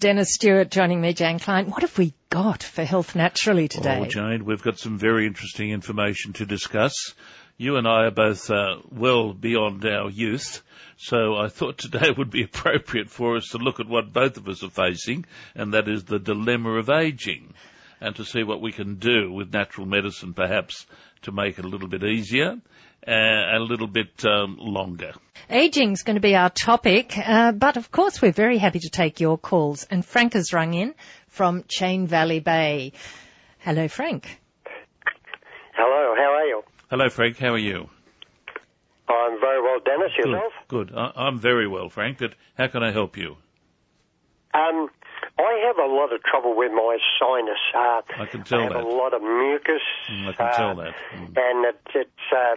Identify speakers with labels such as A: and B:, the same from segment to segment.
A: Dennis Stewart joining me, Jane Klein. What have we got for Health Naturally today?
B: Oh, Jane, we've got some very interesting information to discuss. You and I are both uh, well beyond our youth, so I thought today would be appropriate for us to look at what both of us are facing, and that is the dilemma of aging, and to see what we can do with natural medicine perhaps to make it a little bit easier a little bit um, longer.
A: Aging is going to be our topic, uh, but of course we're very happy to take your calls. And Frank has rung in from Chain Valley Bay. Hello, Frank.
C: Hello, how are you?
B: Hello, Frank. How are you?
C: I'm very well, Dennis. Yourself?
B: Good. Good. I- am very well, Frank. But how can I help you?
C: Um, I have a lot of trouble with my sinus. Uh,
B: I can tell
C: I have
B: that.
C: a lot of mucus.
B: Mm, I can
C: uh,
B: tell that. Mm.
C: And it, it's, uh,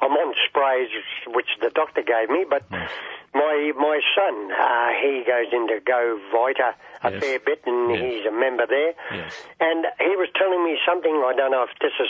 C: I'm on sprays which the doctor gave me, but
B: Yes.
C: my my son, uh, he goes into Go Vita a
B: Yes.
C: fair bit, and
B: Yes.
C: he's a member there.
B: Yes.
C: And he was telling me something. I don't know if this is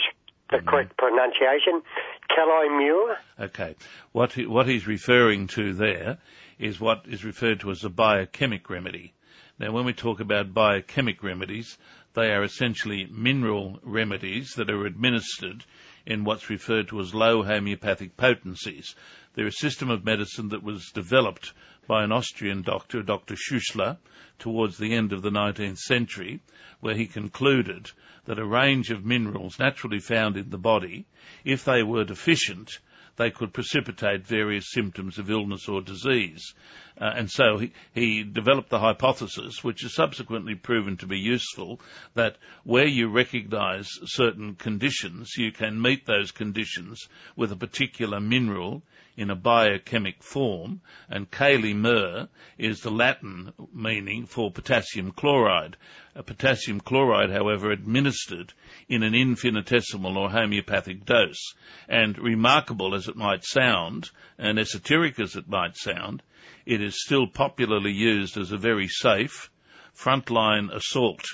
C: the
B: Mm-hmm.
C: correct pronunciation. Calimure.
B: Okay. What he, what he's referring to there is what is referred to as a biochemic remedy. Now, when we talk about biochemic remedies, they are essentially mineral remedies that are administered in what's referred to as low homeopathic potencies. They're a system of medicine that was developed by an Austrian doctor, Dr. Schussler, towards the end of the 19th century, where he concluded that a range of minerals naturally found in the body, if they were deficient, they could precipitate various symptoms of illness or disease. Uh, and so he, he developed the hypothesis, which has subsequently proven to be useful, that where you recognise certain conditions, you can meet those conditions with a particular mineral in a biochemic form, and Kali mur is the Latin meaning for potassium chloride. A potassium chloride, however, administered in an infinitesimal or homeopathic dose. And remarkable as it might sound, and esoteric as it might sound, it is still popularly used as a very safe frontline assault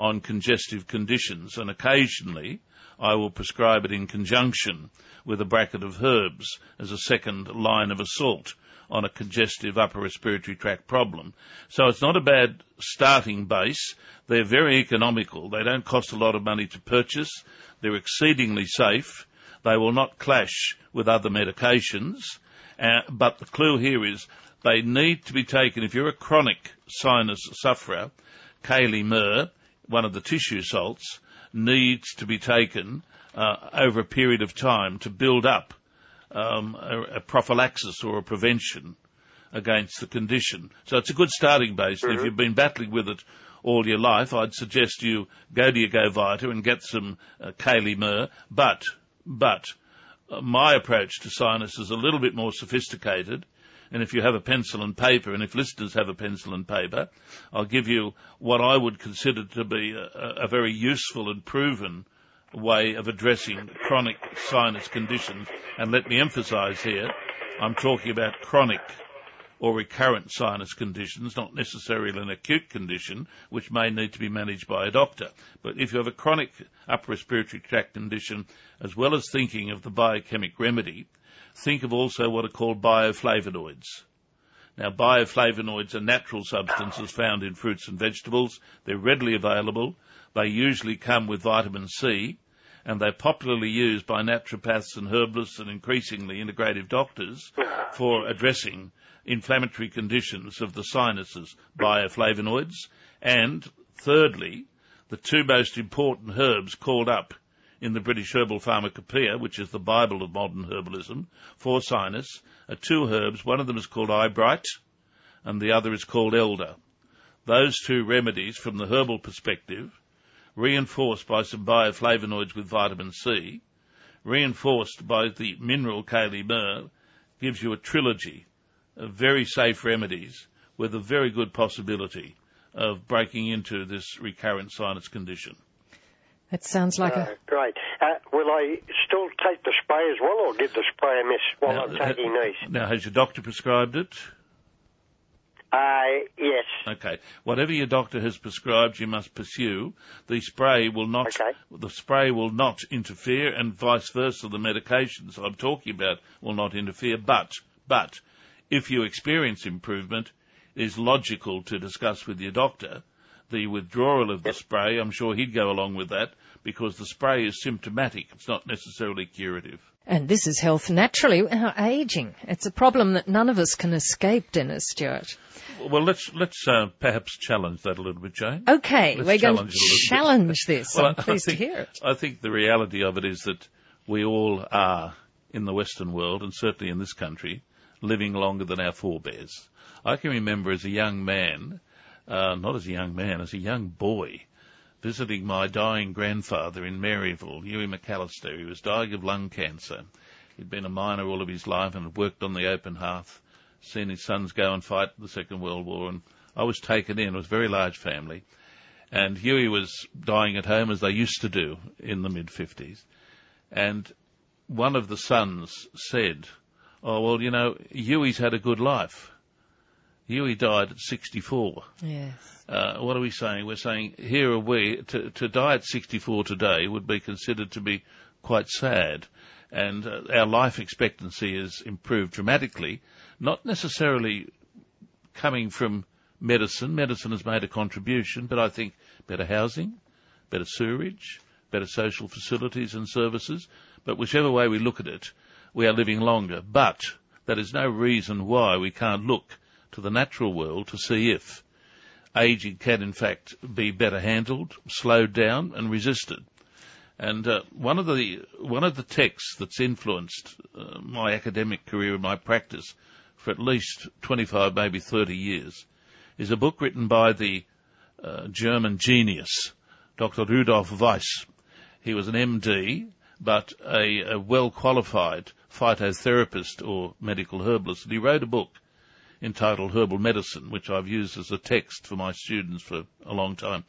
B: on congestive conditions, and occasionally I will prescribe it in conjunction with a bracket of herbs as a second line of assault on a congestive upper respiratory tract problem. So it's not a bad starting base. They're very economical. They don't cost a lot of money to purchase. They're exceedingly safe. They will not clash with other medications. Uh, but the clue here is they need to be taken. If you're a chronic sinus sufferer, Kali Mur, one of the tissue salts, needs to be taken uh, over a period of time to build up um, a, a, prophylaxis or a prevention against the condition. So it's a good starting base.
C: Mm-hmm.
B: If you've been battling with it all your life, I'd suggest you go to your Go Vita and get some uh, Kali Mur. But, but, uh, my approach to sinus is a little bit more sophisticated. And if you have a pencil and paper, and if listeners have a pencil and paper, I'll give you what I would consider to be a, a very useful and proven way of addressing chronic sinus conditions. And let me emphasize here, I'm talking about chronic or recurrent sinus conditions, not necessarily an acute condition, which may need to be managed by a doctor. But if you have a chronic upper respiratory tract condition, as well as thinking of the biochemic remedy, think of also what are called bioflavonoids. Now, bioflavonoids are natural substances found in fruits and vegetables. They're readily available. They usually come with vitamin C, and they're popularly used by naturopaths and herbalists and increasingly integrative doctors for addressing inflammatory conditions of the sinuses, bioflavonoids, and thirdly, the two most important herbs called up in the British Herbal Pharmacopoeia, which is the Bible of modern herbalism, for sinus, are two herbs. One of them is called eyebright, and the other is called elder. Those two remedies, from the herbal perspective, reinforced by some bioflavonoids with vitamin C, reinforced by the mineral Kali mur, gives you a trilogy of very safe remedies with a very good possibility of breaking into this recurrent sinus condition.
A: That sounds like
C: uh,
A: a
C: great. Uh, will I still take the spray as well, or give the spray a miss while
B: Now,
C: I'm taking
B: ha-
C: these?
B: Now, has your doctor prescribed it?
C: Uh, yes.
B: Okay. Whatever your doctor has prescribed, you must pursue. The spray will not.
C: Okay.
B: The spray will not interfere, and vice versa. The medications I'm talking about will not interfere. But, but, if you experience improvement, it is logical to discuss with your doctor. The withdrawal of the spray, I'm sure he'd go along with that because the spray is symptomatic. It's not necessarily curative.
A: And this is health naturally, our aging. It's a problem that none of us can escape, Dennis Stewart.
B: Well, let's let's uh, perhaps challenge that a little bit, Jane.
A: Okay,
B: Let's
A: we're going to
B: challenge it a little bit.
A: this.
B: Well,
A: I'm pleased
B: think,
A: to hear it.
B: I think the reality of it is that we all are in the Western world, and certainly in this country, living longer than our forebears. I can remember as a young man, uh, not as a young man, as a young boy, visiting my dying grandfather in Maryville, Huey McAllister. He was dying of lung cancer. He'd been a miner all of his life and had worked on the open hearth, seen his sons go and fight the Second World War, and I was taken in. It was a very large family. And Huey was dying at home as they used to do in the mid 50s. And one of the sons said, Oh, well, you know, Huey's had a good life. Huey died at 64.
A: Yes.
B: Uh, what are we saying? We're saying here are we, to, to die at 64 today would be considered to be quite sad. And uh, our life expectancy has improved dramatically, not necessarily coming from medicine. Medicine has made a contribution, but I think better housing, better sewerage, better social facilities and services. But whichever way we look at it, we are living longer. But that is no reason why we can't look to the natural world to see if aging can in fact be better handled, slowed down and resisted. And uh, one of the one of the texts that's influenced uh, my academic career and my practice for at least 25, maybe 30 years, is a book written by the uh, German genius, Dr. Rudolf Weiss. He was an MD, but a, a well qualified phytotherapist or medical herbalist. And he wrote a book entitled Herbal Medicine, which I've used as a text for my students for a long time.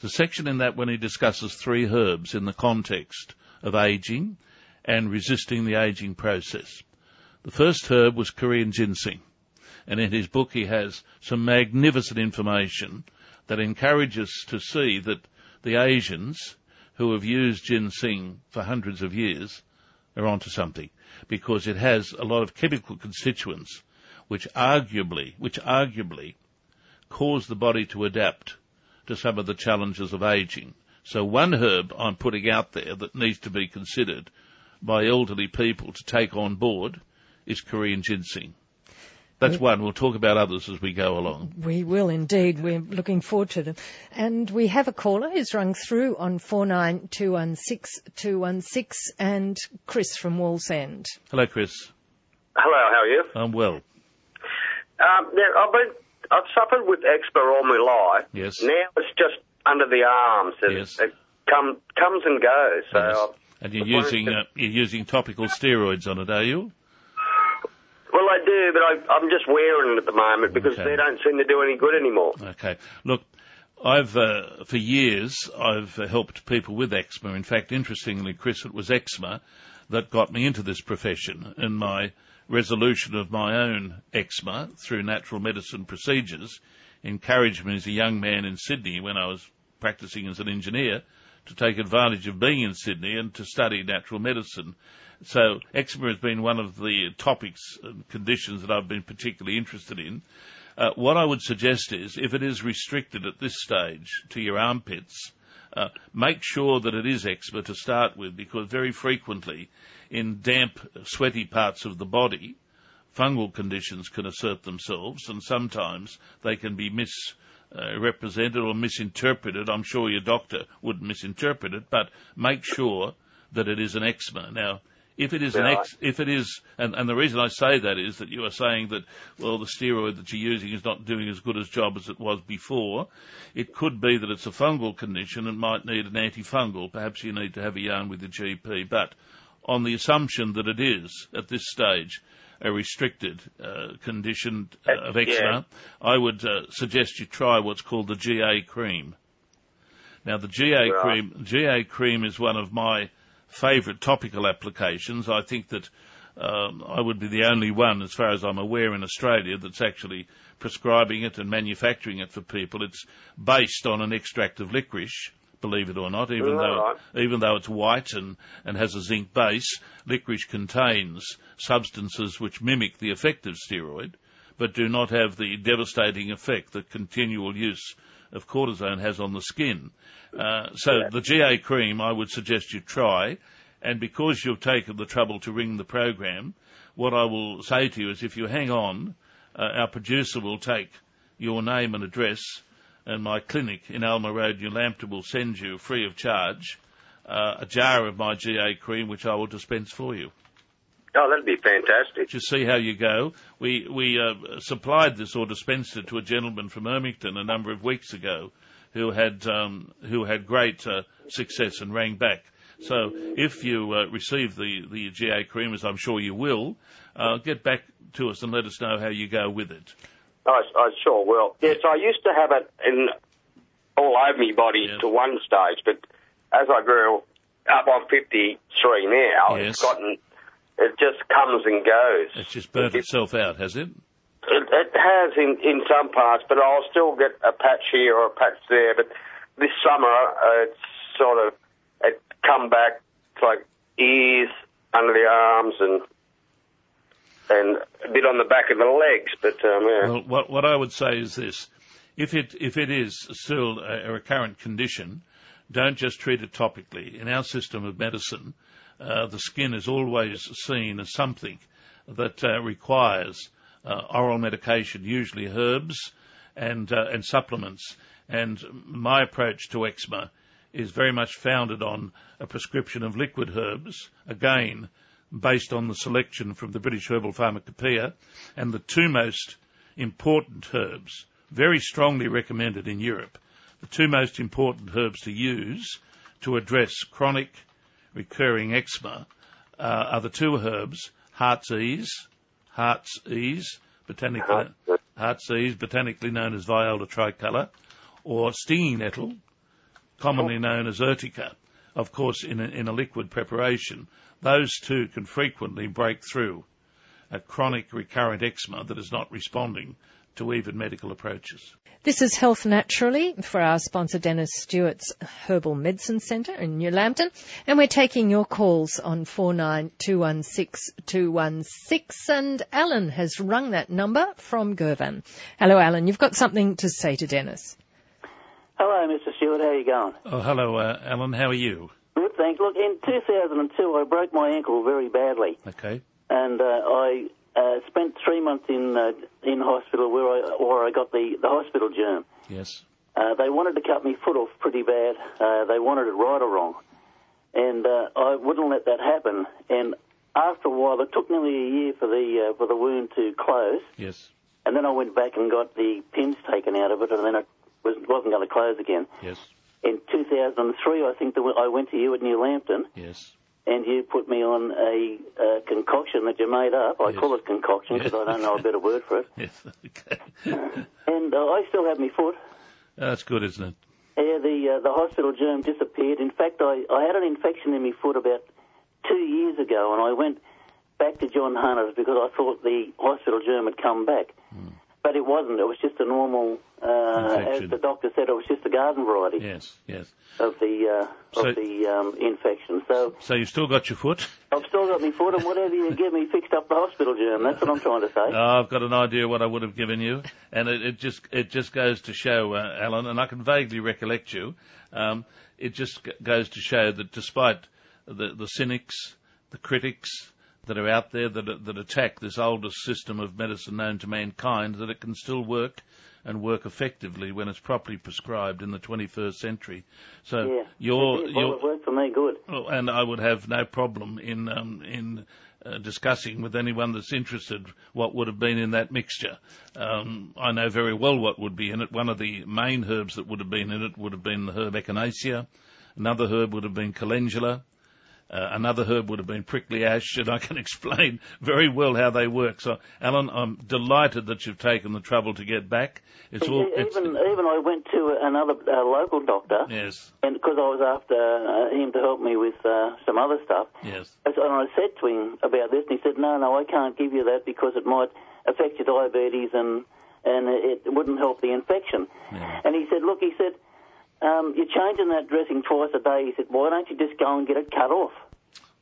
B: The section in that when he discusses three herbs in the context of aging and resisting the aging process. The first herb was Korean ginseng. And in his book he has some magnificent information that encourages us to see that the Asians who have used ginseng for hundreds of years are onto something because it has a lot of chemical constituents which arguably, which arguably cause the body to adapt to some of the challenges of aging. So one herb I'm putting out there that needs to be considered by elderly people to take on board is Korean ginseng. That's one. We'll talk about others as we go along.
A: We will indeed. We're looking forward to them. And we have a caller who's rung through on 49216216 and Chris from Wallsend.
B: Hello, Chris.
C: Hello, how are you?
B: I'm well.
C: Um, now, I've been, I've suffered with eczema all my life.
B: Yes.
C: Now it's just under the arms. And
B: Yes.
C: It come, comes and goes. So
B: Yes. And you're using uh, you're using topical steroids on it, are you?
C: well, I do, but I, I'm just wearing it at the moment because
B: Okay.
C: they don't seem to do any good anymore.
B: Okay. Look, I've uh, for years I've uh, helped people with eczema. In fact, interestingly, Chris, it was eczema that got me into this profession, in my resolution of my own eczema through natural medicine procedures encouraged me as a young man in Sydney when I was practicing as an engineer to take advantage of being in Sydney and to study natural medicine. So eczema has been one of the topics and conditions that I've been particularly interested in. Uh, what I would suggest is, if it is restricted at this stage to your armpits, uh, make sure that it is eczema to start with, because very frequently, in damp, sweaty parts of the body, fungal conditions can assert themselves, and sometimes they can be misrepresented or misinterpreted. I'm sure your doctor wouldn't misinterpret it, but make sure that it is an eczema. Now, if it is an ex, if it is, and, and the reason I say that is that you are saying that, well, the steroid that you're using is not doing as good a job as it was before. It could be that it's a fungal condition and might need an antifungal. Perhaps you need to have a yarn with your GP. But on the assumption that it is, at this stage, a restricted uh, condition uh, of
C: Yeah.
B: I would uh, suggest you try what's called the GA cream. Now, the GA
C: Right.
B: cream, GA cream is one of my favourite topical applications. I think that um, I would be the only one, as far as I'm aware, in Australia that's actually prescribing it and manufacturing it for people. It's based on an extract of licorice, believe it or not, even
C: Right.
B: though even though it's white and, and has a zinc base. Licorice contains substances which mimic the effect of steroid, but do not have the devastating effect that continual use of cortisone has on the skin. Uh, so
D: Yeah.
B: the GA cream, I would suggest you try. And because you've taken the trouble to ring the program, what I will say to you is if you hang on, uh, our producer will take your name and address, and my clinic in Alma Road, New Lambton, will send you free of charge uh, a jar of my GA cream, which I will dispense for you.
D: Oh, that'd be fantastic.
B: Just see how you go. We we uh, supplied this or dispensed it to a gentleman from Ermington a number of weeks ago, who had um, who had great uh, success and rang back. So if you uh, receive the the GA cream, as I'm sure you will, uh, get back to us and let us know how you go with it.
D: I, I sure will. Yes, I used to have it in all over my body to one stage, but as I grew up, I'm 53 now.
B: Yes.
D: It's gotten, it just comes and goes.
B: It's just burnt itself out, has it?
D: It, it has in, in some parts, but I'll still get a patch here or a patch there. But this summer, uh, it's sort of it come back it's like ears, under the arms, and and a bit on the back of the legs. But um, yeah.
B: Well, what, what I would say is this. If it, if it is still a, a recurrent condition, don't just treat it topically. In our system of medicine, the skin is always seen as something that uh, requires uh, oral medication, usually herbs and, uh, and supplements. And my approach to eczema is very much founded on a prescription of liquid herbs, again, based on the selection from the British Herbal Pharmacopoeia, and the two most important herbs, very strongly recommended in Europe, the two most important herbs to use to address chronic recurring eczema uh, are the two herbs, heart's ease, heart's ease, botanically, heart's ease, botanically known as Viola tricolor, or stinging nettle, commonly known as urtica, of course in a, in a liquid preparation. Those two can frequently break through a chronic recurrent eczema that is not responding to even medical approaches.
A: This is Health Naturally for our sponsor Dennis Stewart's Herbal Medicine Centre in New Lambton. And we're taking your calls on 49216216 and Alan has rung that number from Girvan. Hello Alan, you've got something to say to Dennis.
E: Hello, Mr. Stewart. How are you going?
B: Oh, hello, uh, Alan. How are you?
E: Good, thanks. Look, in 2002, I broke my ankle very badly,
B: Okay.
E: and uh, I uh, spent three months in uh, in hospital where I where I got the the hospital germ.
B: Yes.
E: Uh, they wanted to cut my foot off pretty bad. Uh, they wanted it right or wrong, and uh, I wouldn't let that happen. And after a while, it took nearly a year for the uh, for the wound to close.
B: Yes.
E: And then I went back and got the pins taken out of it, and then it was, wasn't going to close again.
B: Yes.
E: In 2003, I think that I went to you at New Lambton,
B: Yes.
E: and you put me on a uh, concoction that you made up. I
B: Yes.
E: call it concoction because. I don't know a better word for it.
B: Yes. Okay.
E: And uh, I still have my foot.
B: That's good, isn't it?
E: Yeah, the uh, the hospital germ disappeared. In fact, I, I had an infection in my foot about two years ago, and I went back to John Hunter's because I thought the hospital germ had come back. But it wasn't. It was just a normal, uh, as the doctor said, it was just a garden variety
B: Yes. Yes.
E: of the uh,
B: So-
E: of the um, infection. So
B: So you still got your foot?
E: I've still got my foot, and whatever you give me fixed up the hospital germ. That's what I'm trying to say.
B: Oh, I've got an idea what I would have given you, and it, it just it just goes to show, uh, Alan, and I can vaguely recollect you. Um, it just g- goes to show that despite the the cynics, the critics that are out there that that attack this oldest system of medicine known to mankind, that it can still work and work effectively when it's properly prescribed in the 21st century. So
E: yeah.
B: your your
E: well, it worked for me good.
B: and I would have no problem in um, in uh, discussing with anyone that's interested what would have been in that mixture. Um, I know very well what would be in it. One of the main herbs that would have been in it would have been the herb echinacea. Another herb would have been calendula. Uh, another herb would have been prickly ash, and I can explain very well how they work. So, Alan, I'm delighted that you've taken the trouble to get back. It's all,
E: E-
B: it's,
E: even even I went to another uh, local doctor,
B: yes,
E: and because I was after uh, him to help me with uh, some other stuff,
B: yes,
E: and I said to him about this, and he said, "No, no, I can't give you that because it might affect your diabetes and and it wouldn't help the infection."
B: Yeah.
E: And he said, "Look," he said, um, "You're changing that dressing twice a day." He said, "Why don't you just go and get it cut off?"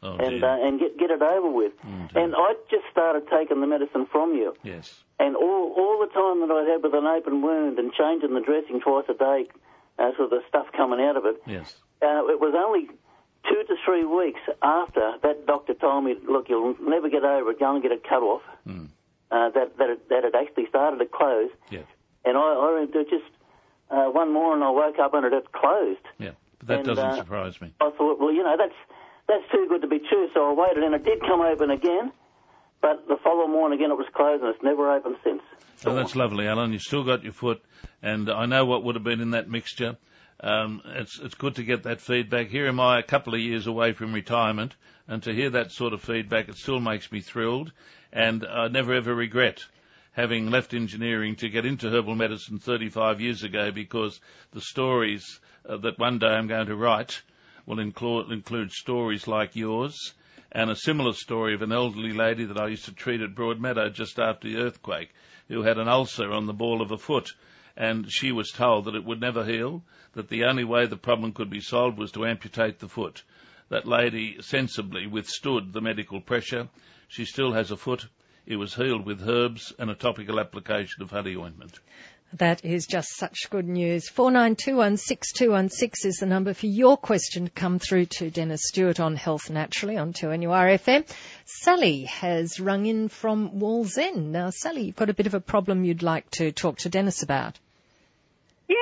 B: Oh,
E: and uh, and get get it over with.
B: dear.
E: and I just started taking the medicine from you,
B: Yes.
E: and all all the time that I had with an open wound and changing the dressing twice a day, uh, so the stuff coming out of it,
B: Yes.
E: uh, it was only two to three weeks after that doctor told me, look, you'll never get over it, go and get it cut off,
B: Mm.
E: uh, that, that, it, that it actually started to close.
B: Yes.
E: And I, I just, uh, one morning I woke up and it had closed.
B: Yeah. But that
E: And,
B: doesn't
E: uh,
B: surprise me.
E: I thought, well, you know, that's, that's too good to be true, so I waited and it did come open again, but the following morning again it was closed and it's never opened since.
B: Oh, that's lovely, Alan. You still got your foot, and I know what would have been in that mixture. Um, it's it's good to get that feedback. Here am I, a couple of years away from retirement, and to hear that sort of feedback, it still makes me thrilled, and I never ever regret having left engineering to get into herbal medicine 35 years ago because the stories uh, that one day I'm going to write will include, include stories like yours and a similar story of an elderly lady that I used to treat at Broadmeadow just after the earthquake who had an ulcer on the ball of a foot and she was told that it would never heal, that the only way the problem could be solved was to amputate the foot. That lady sensibly withstood the medical pressure. She still has a foot. It was healed with herbs and a topical application of honey ointment.
A: That is just such good news. 49216216 is the number for your question to come through to Dennis Stewart on Health Naturally on 2NURFM. Sally has rung in from Wallsend. Now, Sally, you've got a bit of a problem you'd like to talk to Dennis about.
F: Yeah.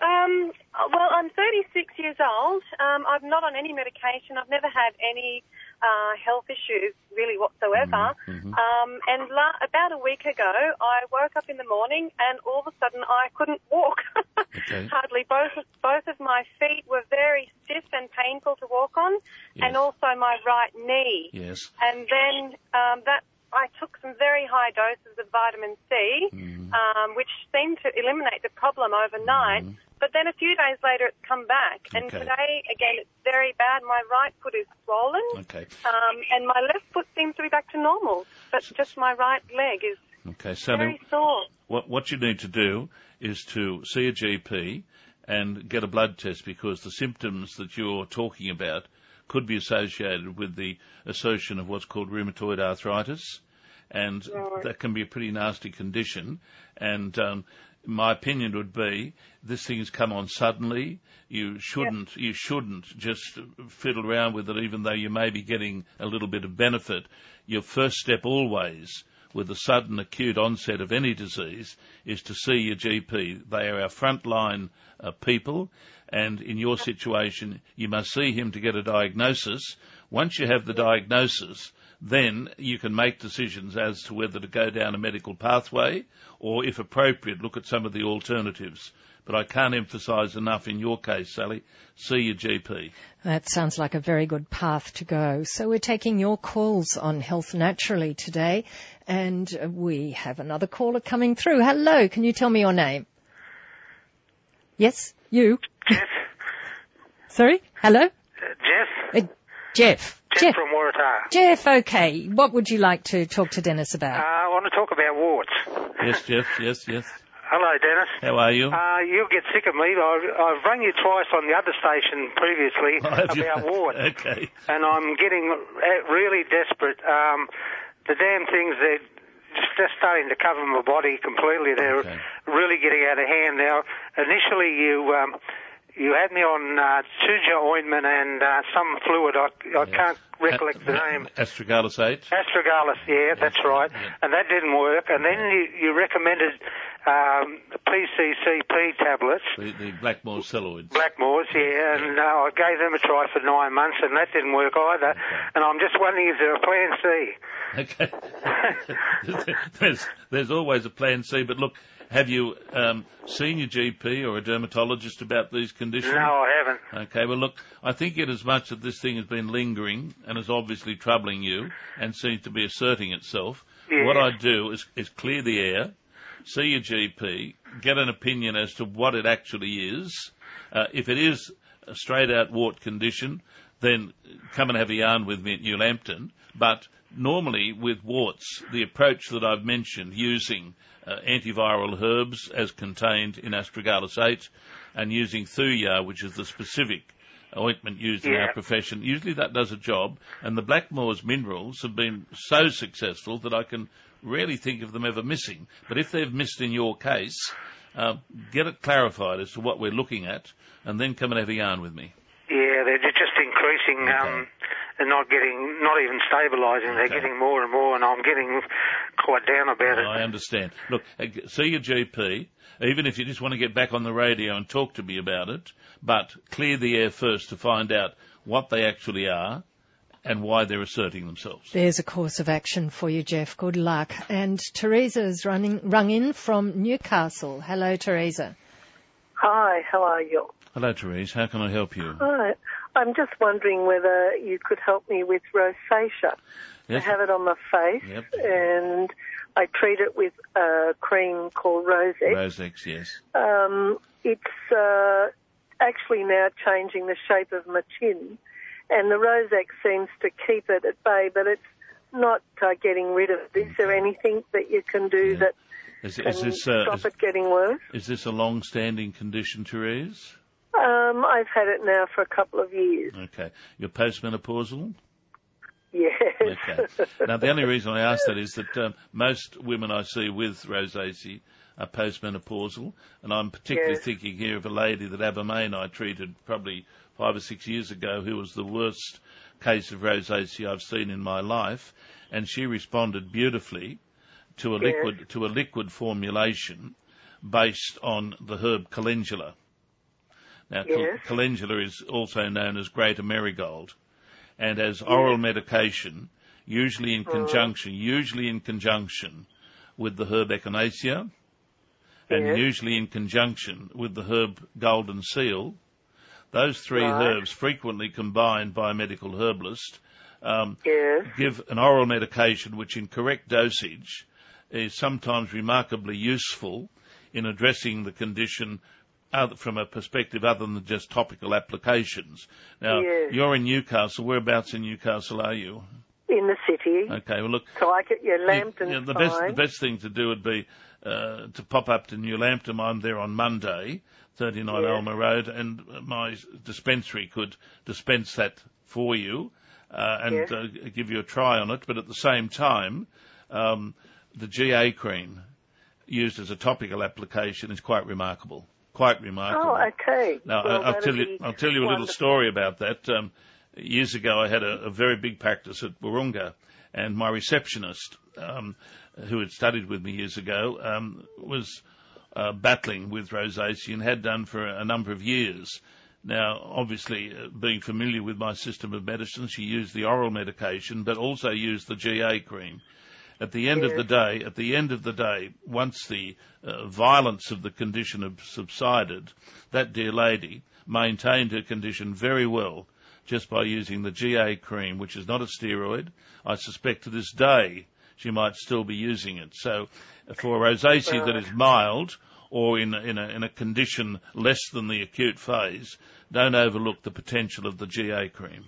F: Um, well, I'm 36 years old. Um, I'm not on any medication. I've never had any uh, health issues really whatsoever. Um, and la- about a week ago, I woke up in the morning and all of a sudden I couldn't walk.
B: Okay.
F: Hardly. Both both of my feet were very stiff and painful to walk on, and also my right knee.
B: Yes.
F: And then um, that I took some very high doses of vitamin C, um, which seemed to eliminate the problem overnight. But then a few days later, it's come back, and
B: Okay.
F: today again it's very bad. My right foot is swollen,
B: Okay.
F: um, and my left foot seems to be back to normal, but just my right leg is
B: Okay, Sally.
F: very sore.
B: what what you need to do is to see a GP and get a blood test because the symptoms that you're talking about could be associated with the assertion of what's called rheumatoid arthritis, and that can be a pretty nasty condition. And um, my opinion would be this thing has come on suddenly. You shouldn't you shouldn't just fiddle around with it, even though you may be getting a little bit of benefit. Your first step always with the sudden acute onset of any disease is to see your GP. They are our frontline uh, people, and in your situation, you must see him to get a diagnosis. Once you have the diagnosis, then you can make decisions as to whether to go down a medical pathway or, if appropriate, look at some of the alternatives. But I can't emphasise enough in your case, Sally, see your GP.
A: That sounds like a very good path to go. So we're taking your calls on Health Naturally today, and uh, we have another caller coming through. Hello, can you tell me your name? Yes, you.
G: Jeff.
A: Sorry? Hello?
G: Jeff.
A: Uh, Jeff.
G: Jeff, from Waratah.
A: Jeff, okay. What would you like to talk to Dennis
G: Uh,
A: about?
G: I want to talk about warts.
B: Yes, Jeff, yes, yes.
G: Hello, Dennis.
B: How are you?
G: Uh, you'll get sick of me. I've, I've rung you twice on the other station previously
B: Have you?
G: about warts,
B: Okay.
G: and I'm getting uh, really desperate. Um, the damn things they're just, just starting to cover my body completely. They're
B: Okay.
G: really getting out of hand now. Initially, you um, you had me on uh, ointment and uh, some fluid. I, I can't recollect the name.
B: Astragalus 8.
G: Astragalus, yeah, that's right. And that didn't work. And then you, you recommended um, PCCP tablets,
B: The, the Blackmore Celloids.
G: Blackmores, yeah, and uh, I gave them a try for nine months, and that didn't work either. And I'm just wondering, is there a plan C?
B: Okay. there's, there's always a plan C, but look, have you um, seen your GP or a dermatologist about these conditions?
G: No, I haven't.
B: Okay, well look, I think it as much that this thing has been lingering and is obviously troubling you and seems to be asserting itself, what I'd do is, is clear the air, see your GP, get an opinion as to what it actually is. Uh, if it is a straight out wart condition, then come and have a yarn with me at New Lambton. But normally with warts, the approach that I've mentioned using uh, antiviral herbs as contained in astragalus 8 and using thuya, which is the specific ointment used in our profession. Usually that does a job, and the Blackmore's minerals have been so successful that I can rarely think of them ever missing. But if they've missed in your case, uh, get it clarified as to what we're looking at, and then come and have a yarn with me.
G: Yeah, they're just increasing um, and not getting, not even stabilising. They're
B: Okay.
G: getting more and more, and I'm getting quite down about it.
B: I understand. Look, uh, see your GP, even if you just want to get back on the radio and talk to me about it, but clear the air first to find out what they actually are and why they're asserting themselves.
A: There's a course of action for you, Jeff. Good luck. And Teresa's running, rung in from Newcastle. Hello, Teresa.
H: Hi, how are you?
B: Hello, Therese. How can I help you?
H: Hi. I'm just wondering whether you could help me with rosacea.
B: Yes.
H: I have it on my face,
B: Yep.
H: and I treat it with a cream called Rosex.
B: Rosex, yes.
H: Um, it's uh, actually now changing the shape of my chin, and the Rosex seems to keep it at bay, but it's not uh, getting rid of it. Is there anything that you can do
B: Yeah.
H: that
B: Is,
H: can
B: is this uh,
H: stop
B: is,
H: it getting worse?
B: is this a long-standing condition, Therese?
H: Um, I've had it now for a couple of years.
B: Okay. You're postmenopausal?
H: Yes.
B: Okay. now, the only reason I ask that is that um, most women I see with rosacea are postmenopausal, and I'm particularly
H: Yes.
B: thinking here of a lady that Abermain I treated probably five or six years ago who was the worst case of rosacea I've seen in my life, and she responded beautifully to a
H: Yes.
B: liquid to a liquid formulation based on the herb calendula. Now,
H: Yes.
B: calendula is also known as greater marigold, and as oral medication, usually in conjunction, usually in conjunction with the herb echinacea, and
H: Yes.
B: usually in conjunction with the herb golden seal. Those three
H: Right.
B: herbs, frequently combined by a medical herbalist, um,
H: Yes.
B: give an oral medication which, in correct dosage, is sometimes remarkably useful in addressing the condition other, from a perspective other than just topical applications. Now,
H: Yes.
B: you're in Newcastle. Whereabouts in Newcastle are you?
H: In the city.
B: Okay, well, look,
H: So I get your Lambton
B: yeah, the
H: fine.
B: best the best thing to do would be uh, to pop up to New Lambton. I'm there on Monday, 39
H: Yes.
B: Alma Road, and my dispensary could dispense that for you uh, and
H: Yes.
B: uh, give you a try on it. But at the same time, um, the GA cream used as a topical application is quite remarkable. Quite remarkable.
H: Oh, okay.
B: Now,
H: Well,
B: I'll tell you, I'll tell you a little
H: wonderful.
B: story about that. Um, years ago, I had a, a very big practice at Warunga, and my receptionist, um, who had studied with me years ago, um, was uh, battling with rosacea and had done for a number of years. Now, obviously, uh, being familiar with my system of medicine, she used the oral medication, but also used the GA cream. At the end of the day, at the end of the day, once the uh, violence of the condition had subsided, that dear lady maintained her condition very well just by using the GA cream, which is not a steroid. I suspect to this day she might still be using it. So, for rosacea that is mild or in a, in a in a condition less than the acute phase, don't overlook the potential of the GA cream.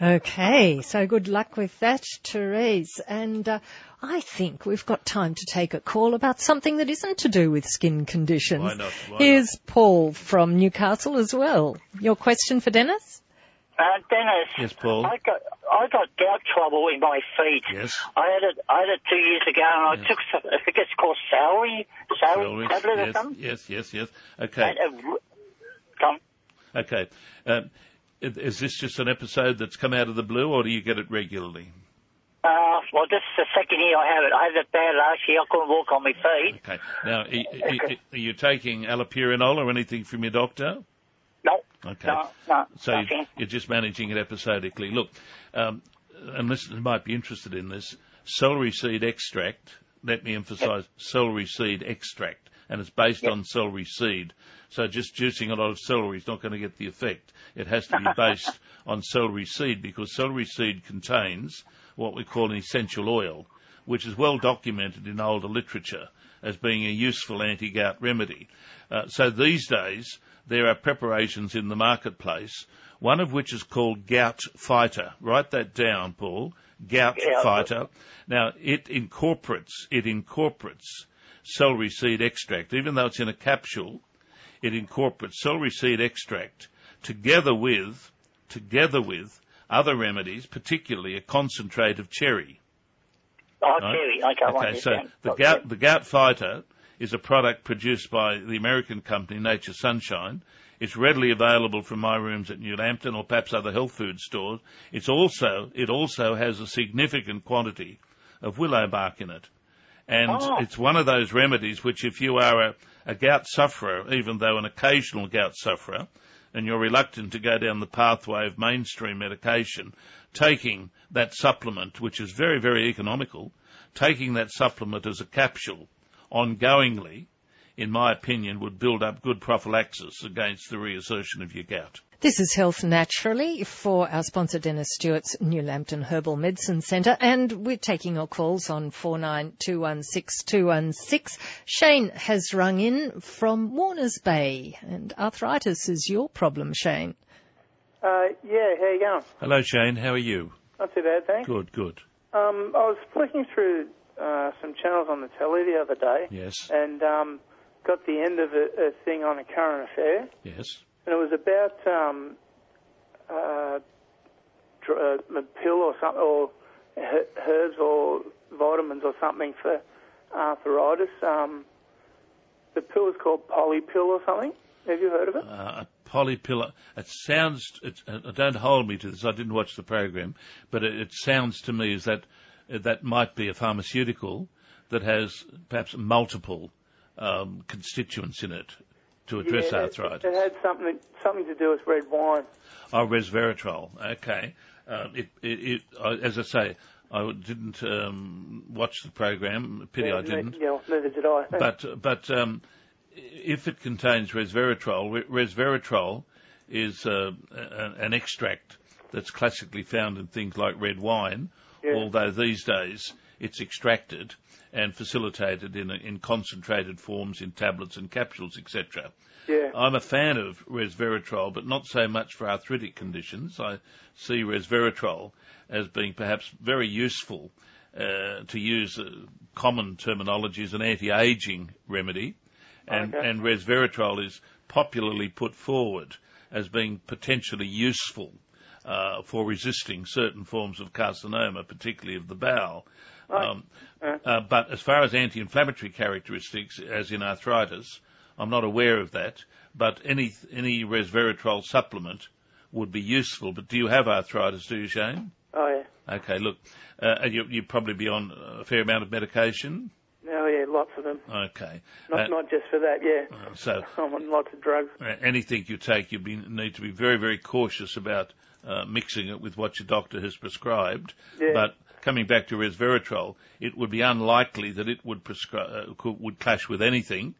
A: Okay, so good luck with that, Therese. And uh, I think we've got time to take a call about something that isn't to do with skin conditions.
B: Why not? Why
A: Here's Paul from Newcastle as well. Your question for Dennis?
I: Uh, Dennis.
B: Yes, Paul.
I: I got I got gout trouble in my feet.
B: Yes.
I: I had it I had it two years ago, and I took some, I think it's called celery celery
B: Celery,
I: tablet or
B: yes,
I: something.
B: yes, yes, yes. Okay.
I: And it, r- come.
B: Okay. Um, i- is this just an episode that's come out of the blue, or do you get it regularly?
I: Uh, well, this is the second year I have it. I had it bad last year. I couldn't walk on my feet.
B: Okay. Now, are, are- you taking allopurinol or anything from your doctor?
I: No.
B: Okay.
I: No, no,
B: So
I: nothing.
B: you're just managing it episodically. Look, um, and listeners might be interested in this. Celery seed extract. Let me emphasise celery seed extract, and it's based on celery seed. So just juicing a lot of celery is not going to get the effect. It has to be based on celery seed because celery seed contains what we call an essential oil, which is well documented in older literature as being a useful anti-gout remedy. Uh, so these days there are preparations in the marketplace, one of which is called Gout Fighter. Write that down, Paul. Gout
I: Yeah.
B: Fighter. Now it incorporates it incorporates celery seed extract, even though it's in a capsule. It incorporates celery seed extract together with together with other remedies, particularly a concentrate of cherry.
I: Oh,
B: Right.
I: cherry. Okay, I
B: Okay, so the gout, the gout fighter is a product produced by the American company Nature Sunshine. It's readily available from my rooms at New Lambton or perhaps other health food stores. It's also, it also has a significant quantity of willow bark in it. And
I: Oh.
B: it's one of those remedies which if you are a, a gout sufferer, even though an occasional gout sufferer, and you're reluctant to go down the pathway of mainstream medication, taking that supplement, which is very, very economical, taking that supplement as a capsule ongoingly, in my opinion, would build up good prophylaxis against the reassertion of your gout.
A: This is Health Naturally for our sponsor Dennis Stewart's New Lambton Herbal Medicine Centre and we're taking your calls on 49216216. Shane has rung in from Warners Bay and arthritis is your problem, Shane.
J: Uh, yeah, how you going?
B: Hello, Shane. How are you?
J: Not too bad, thanks.
B: Good, good.
J: Um, I was flicking through uh, some channels on the telly the other day
B: Yes,
J: and um, got the end of a, a thing on a current affair,
B: yes.
J: and it was about um, uh, uh, a pill or something, or herbs or vitamins or something for arthritis. Um, the pill is called Polypill or something. Have you heard of it?
B: Uh, a polypilla. It sounds. It, uh, don't hold me to this. I didn't watch the program, but it, it sounds to me as that uh, that might be a pharmaceutical that has perhaps multiple um, constituents in it to address
J: yeah, it-
B: arthritis.
J: It, had something something to do with red wine.
B: Oh, resveratrol. Okay. Um, it, it, it, I as I say, I didn't um, watch the program. Pity
J: yeah,
B: I didn't.
J: Yeah, neither did I.
B: But but um, if it contains resveratrol, resveratrol is uh, an extract that's classically found in things like red wine,
J: Yeah.
B: although these days it's extracted and facilitated in, in concentrated forms in tablets and capsules, etc.
J: yeah.
B: I'm a fan of resveratrol, but not so much for arthritic conditions. I see resveratrol as being perhaps very useful uh, to use uh, common terminology as an anti-aging remedy, and,
J: Okay.
B: and resveratrol is popularly put forward as being potentially useful uh, for resisting certain forms of carcinoma, particularly of the bowel. Um, uh, but as far as anti-inflammatory characteristics, as in arthritis, I'm not aware of that. But any any resveratrol supplement would be useful. But do you have arthritis? Do you, Shane?
J: Oh yeah.
B: Okay, look, uh, you you probably be on a fair amount of medication.
J: Oh yeah, lots of them.
B: Okay,
J: Not
B: Uh,
J: not just for that. Yeah.
B: so
J: I'm on lots of drugs.
B: uh, anything you take, you be, need to be very, very cautious about uh, mixing it with what your doctor has prescribed.
J: Yeah.
B: But coming back to resveratrol, it would be unlikely that it would prescri- uh, could, would clash with anything.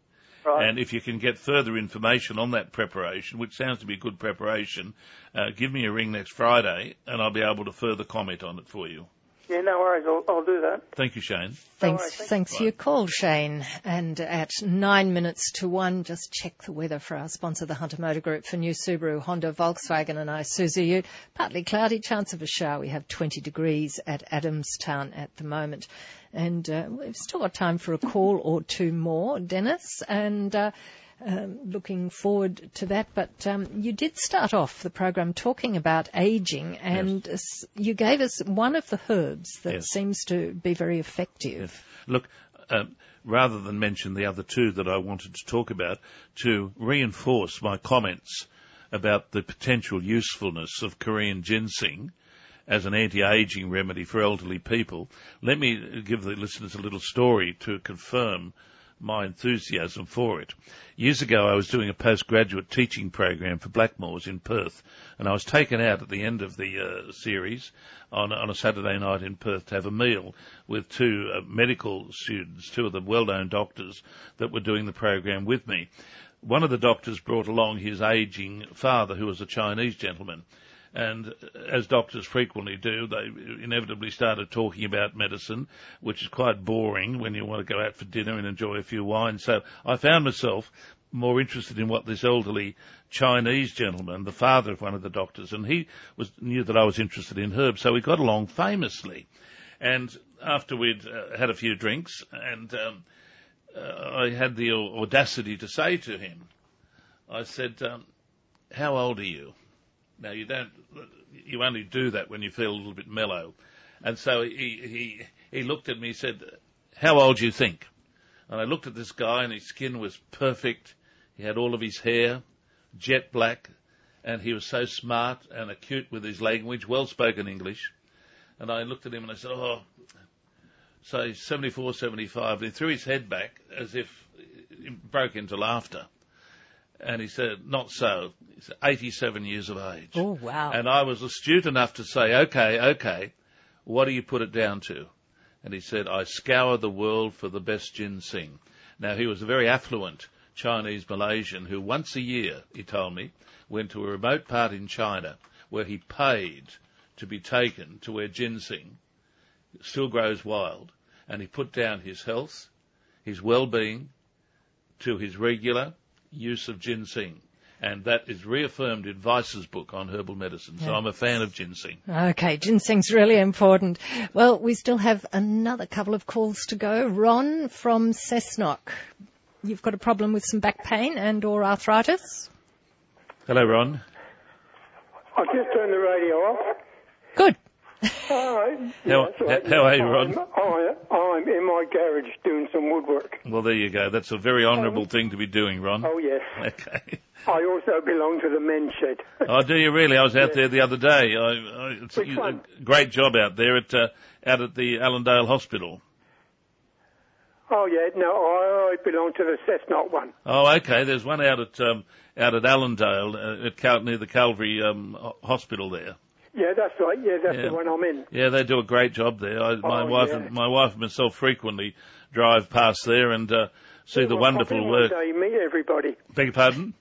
J: Right.
B: And if you can get further information on that preparation, which sounds to be a good preparation, uh, give me a ring next Friday, and I'll be able to further comment on it for you.
J: Yeah, no worries. I'll, I'll do that.
B: Thank you, Shane.
A: Thanks,
J: worries, thank
A: thanks for your call, Shane. And at nine minutes to one, just check the weather for our sponsor, the Hunter Motor Group for new Subaru, Honda, Volkswagen and Isuzu. Partly cloudy, chance of a shower. We have 20 degrees at Adamstown at the moment. And uh, we've still got time for a call or two more, Dennis. And uh, looking forward to that. But um, you did start off the program talking about aging, and s you gave us one of the herbs that
B: Yes.
A: seems to be very effective.
B: Look, um, rather than mention the other two that I wanted to talk about, to reinforce my comments about the potential usefulness of Korean ginseng as an anti-aging remedy for elderly people, let me give the listeners a little story to confirm my enthusiasm for it. Years ago, I was doing a postgraduate teaching program for Blackmores in Perth, and I was taken out at the end of the uh, series on, on a Saturday night in Perth to have a meal with two uh, medical students, two of the well-known doctors that were doing the program with me. One of the doctors brought along his aging father, who was a Chinese gentleman. And as doctors frequently do, they inevitably started talking about medicine, which is quite boring when you want to go out for dinner and enjoy a few wines. So I found myself more interested in what this elderly Chinese gentleman, the father of one of the doctors, and he was knew that I was interested in herbs, so we got along famously. And after we'd uh, had a few drinks, and um, uh, I had the audacity to say to him, I said, um, "How old are you?" Now you don't, you only do that when you feel a little bit mellow. And so he, he, he looked at me and said, how old do you think? And I looked at this guy and his skin was perfect. He had all of his hair, jet black, and he was so smart and acute with his language, well spoken English. And I looked at him and I said, oh, so he's 74, 75. And he threw his head back as if he broke into laughter. And he said, not so. He's 87 years of age.
A: Oh, wow.
B: And I was astute enough to say, okay, okay, what do you put it down to? And he said, I scour the world for the best ginseng. Now he was a very affluent Chinese Malaysian who once a year, he told me, went to a remote part in China where he paid to be taken to where ginseng still grows wild and he put down his health, his well-being to his regular use of ginseng. And that is reaffirmed in Weiss's book on herbal medicine. So
A: Yeah.
B: I'm a fan of ginseng.
A: Okay, ginseng's really important. Well, we still have another couple of calls to go. Ron from Cessnock. You've got a problem with some back pain and or arthritis?
B: Hello, Ron.
K: I've just turned the radio off.
A: Good.
K: All right.
B: How-
K: right.
B: how are you, Ron?
K: I'm, I, I'm in my garage doing some woodwork.
B: Well, there you go. That's a very honourable thing to be doing, Ron.
K: Oh, yes.
B: Okay.
K: I also belong to the men's shed.
B: Oh, do you really? I was out there the other day. I, I, it's
K: Which
B: a
K: one?
B: great job out there at uh, out at the Allandale Hospital.
K: Oh, yeah. No, I, I belong to the Cessnock one.
B: Oh, okay. There's one out at um, out at Allandale uh, at Cal- near the Calvary um, Hospital there.
K: Yeah, that's right. Yeah, that's
B: Yeah.
K: the one I'm in.
B: Yeah, they do a great job there. I, my
K: Oh,
B: wife
K: yeah.
B: and my wife and myself frequently drive past there and uh, see the
K: Well,
B: wonderful work.
K: Day, meet everybody.
B: Beg your pardon?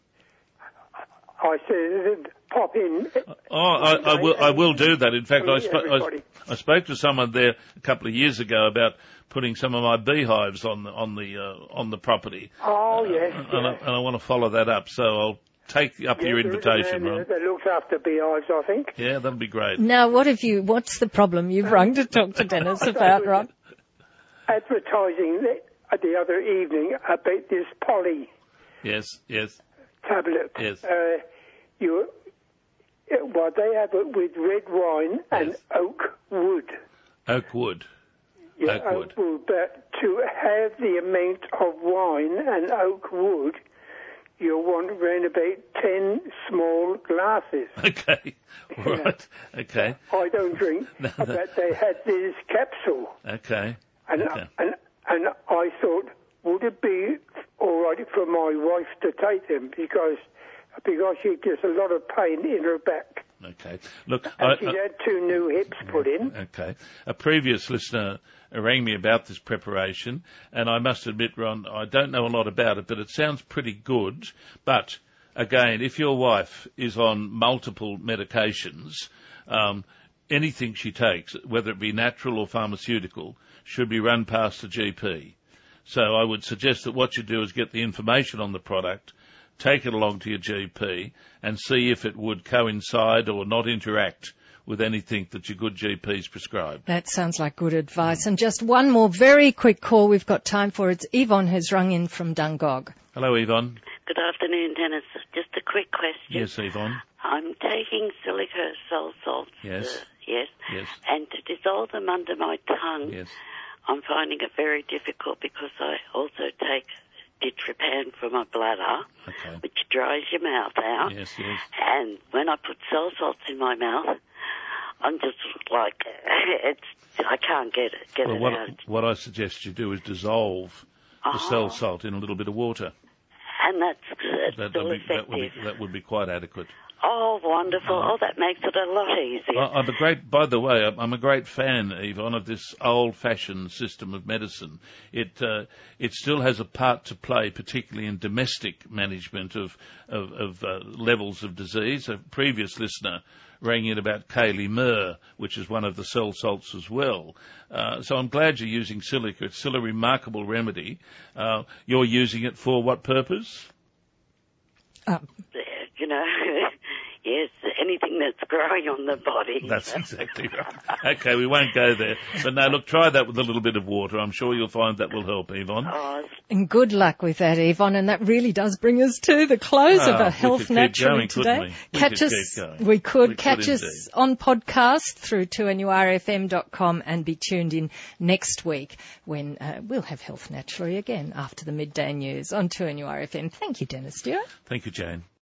K: I said, pop in.
B: Oh, I, I will. I will do that. In fact, I,
K: everybody.
B: I, I spoke to someone there a couple of years ago about putting some of my beehives on the on the uh, on the property,
K: Oh, yes.
B: and, I, and I want to follow that up. So I'll take up
K: Yeah,
B: your
K: there is a
B: invitation,
K: man
B: Ron.
K: there That looks after beehives, I think.
B: Yeah, that'd be great.
A: Now, what have you, what's the problem you've rung to talk to Dennis about, Ron?
K: Advertising the, the other evening about this poly
B: Yes, yes,
K: tablet.
B: Yes.
K: Uh, you, uh, well, they have it with red wine and
B: Yes.
K: oak wood.
B: oak wood.
K: Yeah,
B: Oak wood.
K: But to have the amount of wine and oak wood, you want around about 10 small glasses.
B: Okay, right. Okay,
K: I don't drink,
B: No, no.
K: but they had this capsule.
B: okay,
K: And,
B: okay.
K: and, and I thought, would it be all right for my wife to take them? Because, because she gets a lot of pain in her back.
B: Okay. Look,
K: And
B: I,
K: she's
B: I,
K: had two new hips put in.
B: Okay. A previous listener rang me about this preparation, and I must admit, Ron, I don't know a lot about it, but it sounds pretty good. But again, if your wife is on multiple medications, um, anything she takes, whether it be natural or pharmaceutical, should be run past a GP. So I would suggest that what you do is get the information on the product, take it along to your GP, and see if it would coincide or not interact with anything that your good GP's prescribed.
A: That sounds like good advice. And just one more very quick call we've got time for. It's Yvonne has rung in from Dungog.
B: Hello, Yvonne.
L: Good afternoon, Dennis. Just a quick question.
B: Yes, Yvonne.
L: I'm taking silica soul salts.
B: Yes.
L: uh, yes.
B: Yes.
L: And to dissolve them under my tongue,
B: Yes.
L: I'm finding it very difficult because I also take ditropan for my bladder,
B: Okay.
L: which dries your mouth out.
B: Yes, yes.
L: And when I put soul salts in my mouth, I'm just like it's. I can't get it. Get
B: Well,
L: it
B: what,
L: out.
B: what I suggest you do is dissolve the ah.
L: Oh.
B: cell salt in a little bit of water.
L: And that's
B: That, that'd be, that, would be, that would be quite adequate.
L: Oh, wonderful! Oh, that makes it a lot easier.
B: I- I'm a great, by the way, I'm- I'm a great fan, Yvonne, of this old-fashioned system of medicine. It uh, it still has a part to play, particularly in domestic management of of, of uh, levels of disease. A previous listener rang in about Kali Mur, which is one of the cell salts as well. Uh, so I'm glad you're using silica. It's still a remarkable remedy. Uh, you're using it for what purpose?
L: you know, Yes, anything that's growing on the body.
B: That's exactly right. Okay, we won't go there. But now, look, try that with a little bit of water. I'm sure you'll find that will help, Yvonne.
L: Oh,
A: And good luck with that, Yvonne. And that really does bring us to the close of
B: Ah,
A: our Health
B: could
A: Naturally
B: going,
A: today.
B: we? We
A: Catch
B: could
A: us.
B: keep going.
A: We could
B: We could
A: catch us
B: indeed.
A: on podcast through 2NURFM.com and be tuned in next week when uh, we'll have Health Naturally again after the midday news on 2NURFM. Thank you, Dennis Stewart.
B: Thank you, Jane.